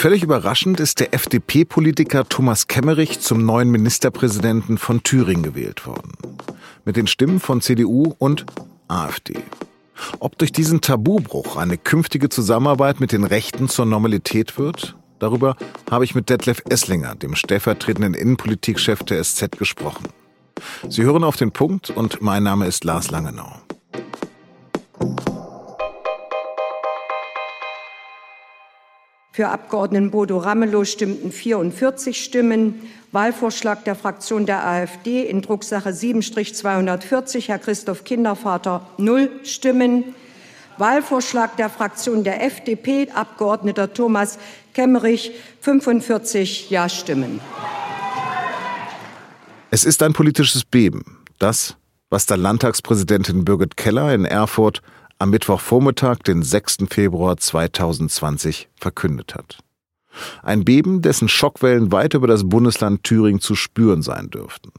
Völlig überraschend ist der FDP-Politiker Thomas Kemmerich zum neuen Ministerpräsidenten von Thüringen gewählt worden. Mit den Stimmen von CDU und AfD. Ob durch diesen Tabubruch eine künftige Zusammenarbeit mit den Rechten zur Normalität wird? Darüber habe ich mit Detlef Esslinger, dem stellvertretenden Innenpolitikchef der SZ, gesprochen. Sie hören auf den Punkt und mein Name ist Lars Langenau. Für Abgeordneten Bodo Ramelow stimmten 44 Stimmen. Wahlvorschlag der Fraktion der AfD in Drucksache 7-240, Herr Christoph Kindervater, null Stimmen. Wahlvorschlag der Fraktion der FDP, Abgeordneter Thomas Kemmerich, 45 Ja-Stimmen. Es ist ein politisches Beben. Das, was der Landtagspräsidentin Birgit Keller in Erfurt am Mittwochvormittag, den 6. Februar 2020, verkündet hat. Ein Beben, dessen Schockwellen weit über das Bundesland Thüringen zu spüren sein dürften.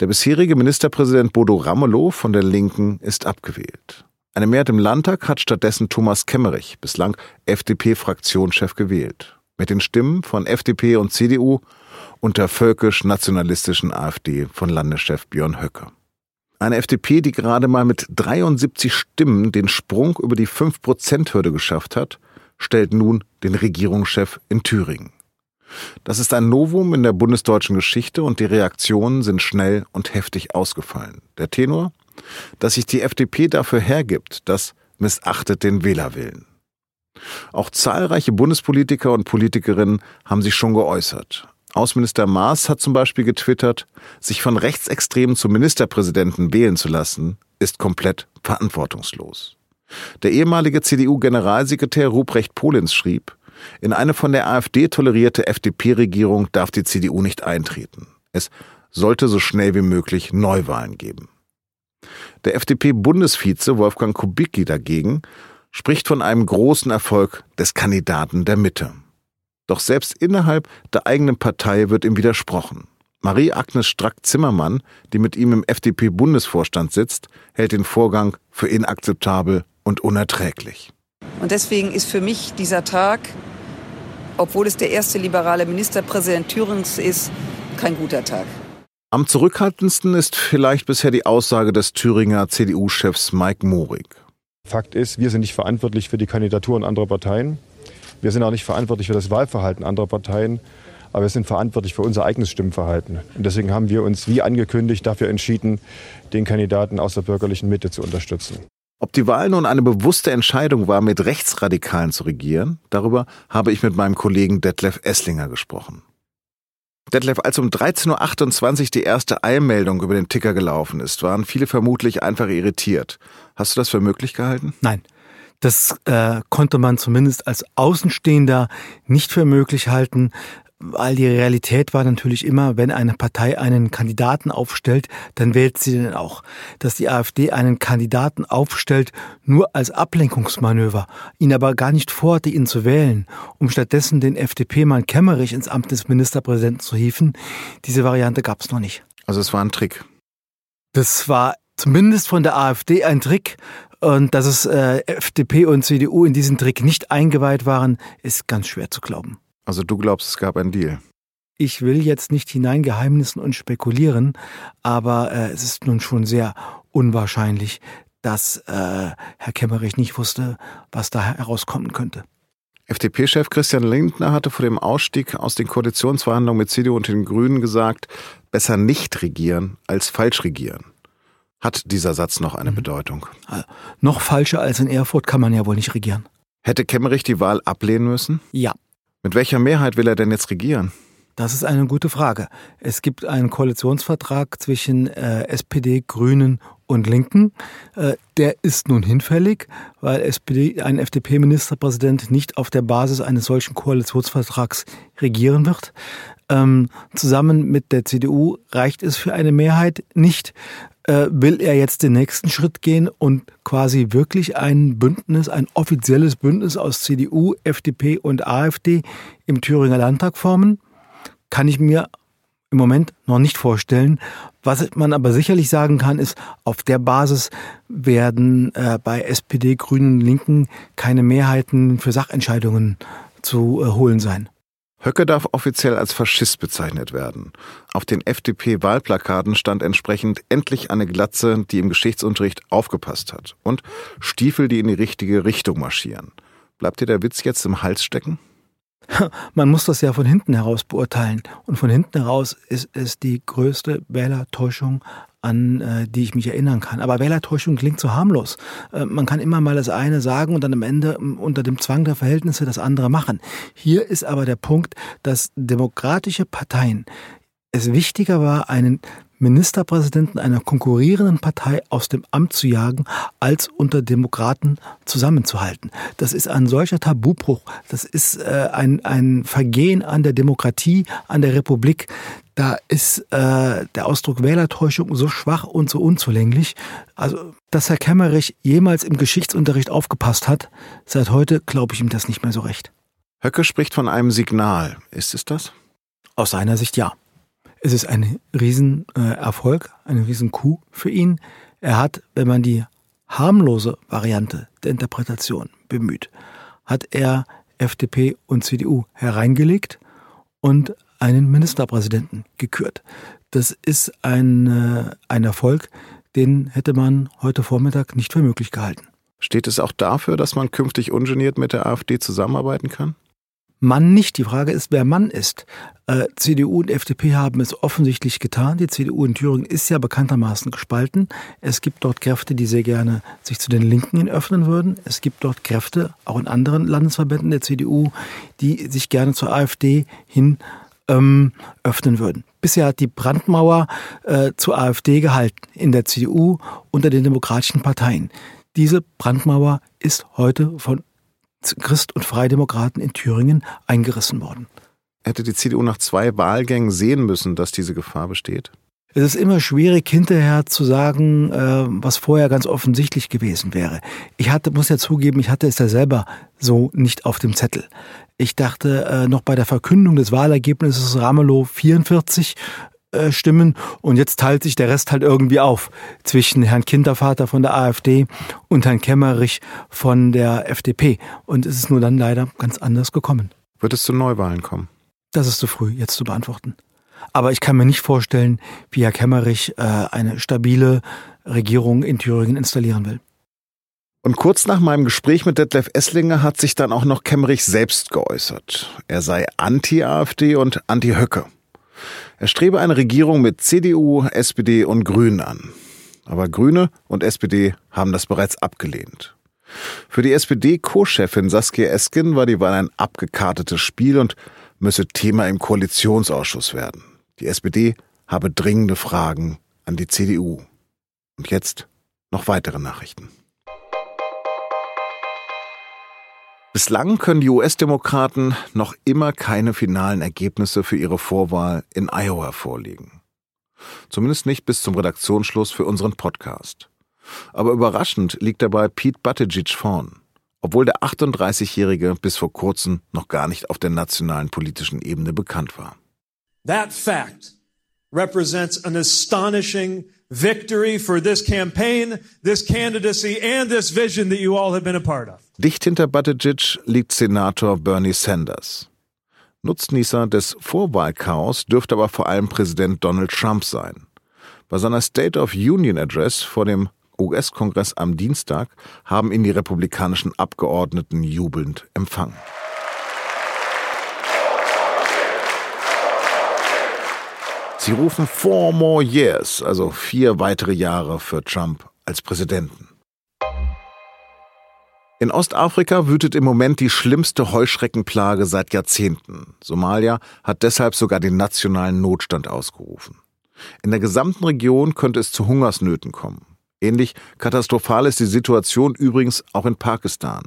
Der bisherige Ministerpräsident Bodo Ramelow von der Linken ist abgewählt. Eine Mehrheit im Landtag hat stattdessen Thomas Kemmerich, bislang FDP-Fraktionschef, gewählt. Mit den Stimmen von FDP und CDU und der völkisch-nationalistischen AfD von Landeschef Björn Höcke. Eine FDP, die gerade mal mit 73 Stimmen den Sprung über die 5-Prozent-Hürde geschafft hat, stellt nun den Regierungschef in Thüringen. Das ist ein Novum in der bundesdeutschen Geschichte und die Reaktionen sind schnell und heftig ausgefallen. Der Tenor? Dass sich die FDP dafür hergibt, das missachtet den Wählerwillen. Auch zahlreiche Bundespolitiker und Politikerinnen haben sich schon geäußert. Außenminister Maas hat zum Beispiel getwittert, sich von Rechtsextremen zum Ministerpräsidenten wählen zu lassen, ist komplett verantwortungslos. Der ehemalige CDU-Generalsekretär Ruprecht Polenz schrieb, in eine von der AfD tolerierte FDP-Regierung darf die CDU nicht eintreten. Es sollte so schnell wie möglich Neuwahlen geben. Der FDP-Bundesvize Wolfgang Kubicki dagegen spricht von einem großen Erfolg des Kandidaten der Mitte. Doch selbst innerhalb der eigenen Partei wird ihm widersprochen. Marie-Agnes Strack-Zimmermann, die mit ihm im FDP-Bundesvorstand sitzt, hält den Vorgang für inakzeptabel und unerträglich. Und deswegen ist für mich dieser Tag, obwohl es der erste liberale Ministerpräsident Thürings ist, kein guter Tag. Am zurückhaltendsten ist vielleicht bisher die Aussage des Thüringer CDU-Chefs Mike Morig. Fakt ist, wir sind nicht verantwortlich für die Kandidaturen anderer Parteien. Wir sind auch nicht verantwortlich für das Wahlverhalten anderer Parteien, aber wir sind verantwortlich für unser eigenes Stimmverhalten. Und deswegen haben wir uns, wie angekündigt, dafür entschieden, den Kandidaten aus der bürgerlichen Mitte zu unterstützen. Ob die Wahl nun eine bewusste Entscheidung war, mit Rechtsradikalen zu regieren, darüber habe ich mit meinem Kollegen Detlef Esslinger gesprochen. Detlef, als um 13.28 Uhr die erste Eilmeldung über den Ticker gelaufen ist, waren viele vermutlich einfach irritiert. Hast du das für möglich gehalten? Nein. Das äh, konnte man zumindest als Außenstehender nicht für möglich halten, weil die Realität war natürlich immer, wenn eine Partei einen Kandidaten aufstellt, dann wählt sie den auch. Dass die AfD einen Kandidaten aufstellt, nur als Ablenkungsmanöver, ihn aber gar nicht vorhatte, ihn zu wählen, um stattdessen den FDP-Mann Kemmerich ins Amt des Ministerpräsidenten zu hieven, diese Variante gab es noch nicht. Also es war ein Trick. Das war zumindest von der AfD ein Trick, und dass es äh, FDP und CDU in diesen Trick nicht eingeweiht waren, ist ganz schwer zu glauben. Also du glaubst, es gab einen Deal? Ich will jetzt nicht hineingeheimnissen und spekulieren, aber äh, es ist nun schon sehr unwahrscheinlich, dass äh, Herr Kemmerich nicht wusste, was da herauskommen könnte. FDP-Chef Christian Lindner hatte vor dem Ausstieg aus den Koalitionsverhandlungen mit CDU und den Grünen gesagt, besser nicht regieren als falsch regieren. Hat dieser Satz noch eine mhm. Bedeutung? Also, noch falscher als in Erfurt kann man ja wohl nicht regieren. Hätte Kemmerich die Wahl ablehnen müssen? Ja. Mit welcher Mehrheit will er denn jetzt regieren? Das ist eine gute Frage. Es gibt einen Koalitionsvertrag zwischen äh, SPD, Grünen und Linken. Äh, der ist nun hinfällig, weil SPD, ein FDP-Ministerpräsident nicht auf der Basis eines solchen Koalitionsvertrags regieren wird. Ähm, zusammen mit der CDU reicht es für eine Mehrheit nicht äh, will er jetzt den nächsten Schritt gehen und quasi wirklich ein Bündnis, ein offizielles Bündnis aus CDU, FDP und AfD im Thüringer Landtag formen? Kann ich mir im Moment noch nicht vorstellen. Was man aber sicherlich sagen kann, ist, auf der Basis werden äh, bei SPD, Grünen, Linken keine Mehrheiten für Sachentscheidungen zu äh, holen sein. Höcke darf offiziell als Faschist bezeichnet werden. Auf den FDP-Wahlplakaten stand entsprechend endlich eine Glatze, die im Geschichtsunterricht aufgepasst hat und Stiefel, die in die richtige Richtung marschieren. Bleibt dir der Witz jetzt im Hals stecken? Man muss das ja von hinten heraus beurteilen. Und von hinten heraus ist es die größte Wählertäuschung, an äh, die ich mich erinnern kann. Aber Wählertäuschung klingt so harmlos. Äh, man kann immer mal das eine sagen und dann am Ende unter dem Zwang der Verhältnisse das andere machen. Hier ist aber der Punkt, dass demokratische Parteien es wichtiger war, einen Ministerpräsidenten einer konkurrierenden Partei aus dem Amt zu jagen, als unter Demokraten zusammenzuhalten. Das ist ein solcher Tabubruch. Das ist äh, ein, ein Vergehen an der Demokratie, an der Republik. Da ist äh, der Ausdruck Wählertäuschung so schwach und so unzulänglich. Also, dass Herr Kemmerich jemals im Geschichtsunterricht aufgepasst hat, seit heute glaube ich ihm das nicht mehr so recht. Höcke spricht von einem Signal. Ist es das? Aus seiner Sicht ja. Es ist ein Riesenerfolg, eine Riesenkuh für ihn. Er hat, wenn man die harmlose Variante der Interpretation bemüht, hat er FDP und CDU hereingelegt und einen Ministerpräsidenten gekürt. Das ist ein, ein Erfolg, den hätte man heute Vormittag nicht für möglich gehalten. Steht es auch dafür, dass man künftig ungeniert mit der AfD zusammenarbeiten kann? Mann nicht. Die Frage ist, wer Mann ist. Äh, CDU und FDP haben es offensichtlich getan. Die CDU in Thüringen ist ja bekanntermaßen gespalten. Es gibt dort Kräfte, die sehr gerne sich zu den Linken hin öffnen würden. Es gibt dort Kräfte, auch in anderen Landesverbänden der CDU, die sich gerne zur AfD hin ähm, öffnen würden. Bisher hat die Brandmauer äh, zur AfD gehalten in der CDU unter den demokratischen Parteien. Diese Brandmauer ist heute von Christ- und Freidemokraten in Thüringen eingerissen worden. Hätte die CDU nach zwei Wahlgängen sehen müssen, dass diese Gefahr besteht? Es ist immer schwierig, hinterher zu sagen, äh, was vorher ganz offensichtlich gewesen wäre. Ich hatte, muss ja zugeben, ich hatte es ja selber so nicht auf dem Zettel. Ich dachte äh, noch bei der Verkündung des Wahlergebnisses Ramelow 44 äh, Stimmen und jetzt teilt sich der Rest halt irgendwie auf zwischen Herrn Kindervater von der AfD und Herrn Kemmerich von der FDP. Und es ist nur dann leider ganz anders gekommen. Wird es zu Neuwahlen kommen? Das ist zu früh, jetzt zu beantworten. Aber ich kann mir nicht vorstellen, wie Herr Kemmerich äh, eine stabile Regierung in Thüringen installieren will. Und kurz nach meinem Gespräch mit Detlef Esslinger hat sich dann auch noch Kemmerich selbst geäußert. Er sei anti-AfD und anti-Höcke. Er strebe eine Regierung mit CDU, SPD und Grünen an. Aber Grüne und SPD haben das bereits abgelehnt. Für die SPD-Co-Chefin Saskia Esken war die Wahl ein abgekartetes Spiel und müsse Thema im Koalitionsausschuss werden. Die SPD habe dringende Fragen an die CDU. Und jetzt noch weitere Nachrichten. Bislang können die US-Demokraten noch immer keine finalen Ergebnisse für ihre Vorwahl in Iowa vorlegen. Zumindest nicht bis zum Redaktionsschluss für unseren Podcast. Aber überraschend liegt dabei Pete Buttigieg vorn, obwohl der 38-Jährige bis vor kurzem noch gar nicht auf der nationalen politischen Ebene bekannt war. That fact represents an astonishing victory for this campaign, this candidacy and this vision that you all have been a part of. Dicht hinter Buttigieg liegt Senator Bernie Sanders. Nutznießer des Vorwahlchaos dürfte aber vor allem Präsident Donald Trump sein. Bei seiner State of Union Address vor dem US-Kongress am Dienstag haben ihn die republikanischen Abgeordneten jubelnd empfangen. Sie rufen four more years, also vier weitere Jahre für Trump als Präsidenten. In Ostafrika wütet im Moment die schlimmste Heuschreckenplage seit Jahrzehnten. Somalia hat deshalb sogar den nationalen Notstand ausgerufen. In der gesamten Region könnte es zu Hungersnöten kommen. Ähnlich katastrophal ist die Situation übrigens auch in Pakistan.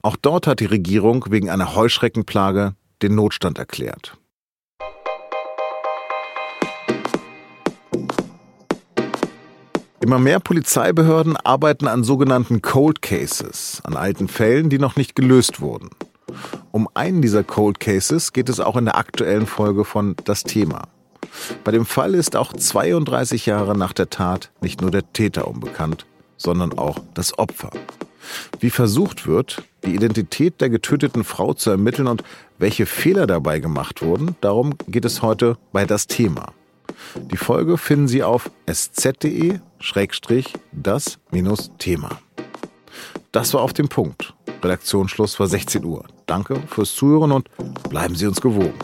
Auch dort hat die Regierung wegen einer Heuschreckenplage den Notstand erklärt. Immer mehr Polizeibehörden arbeiten an sogenannten Cold Cases, an alten Fällen, die noch nicht gelöst wurden. Um einen dieser Cold Cases geht es auch in der aktuellen Folge von Das Thema. Bei dem Fall ist auch 32 Jahre nach der Tat nicht nur der Täter unbekannt, sondern auch das Opfer. Wie versucht wird, die Identität der getöteten Frau zu ermitteln und welche Fehler dabei gemacht wurden, darum geht es heute bei das Thema. Die Folge finden Sie auf sz.de-das-thema. Das war auf dem Punkt. Redaktionsschluss war 16 Uhr. Danke fürs Zuhören und bleiben Sie uns gewogen.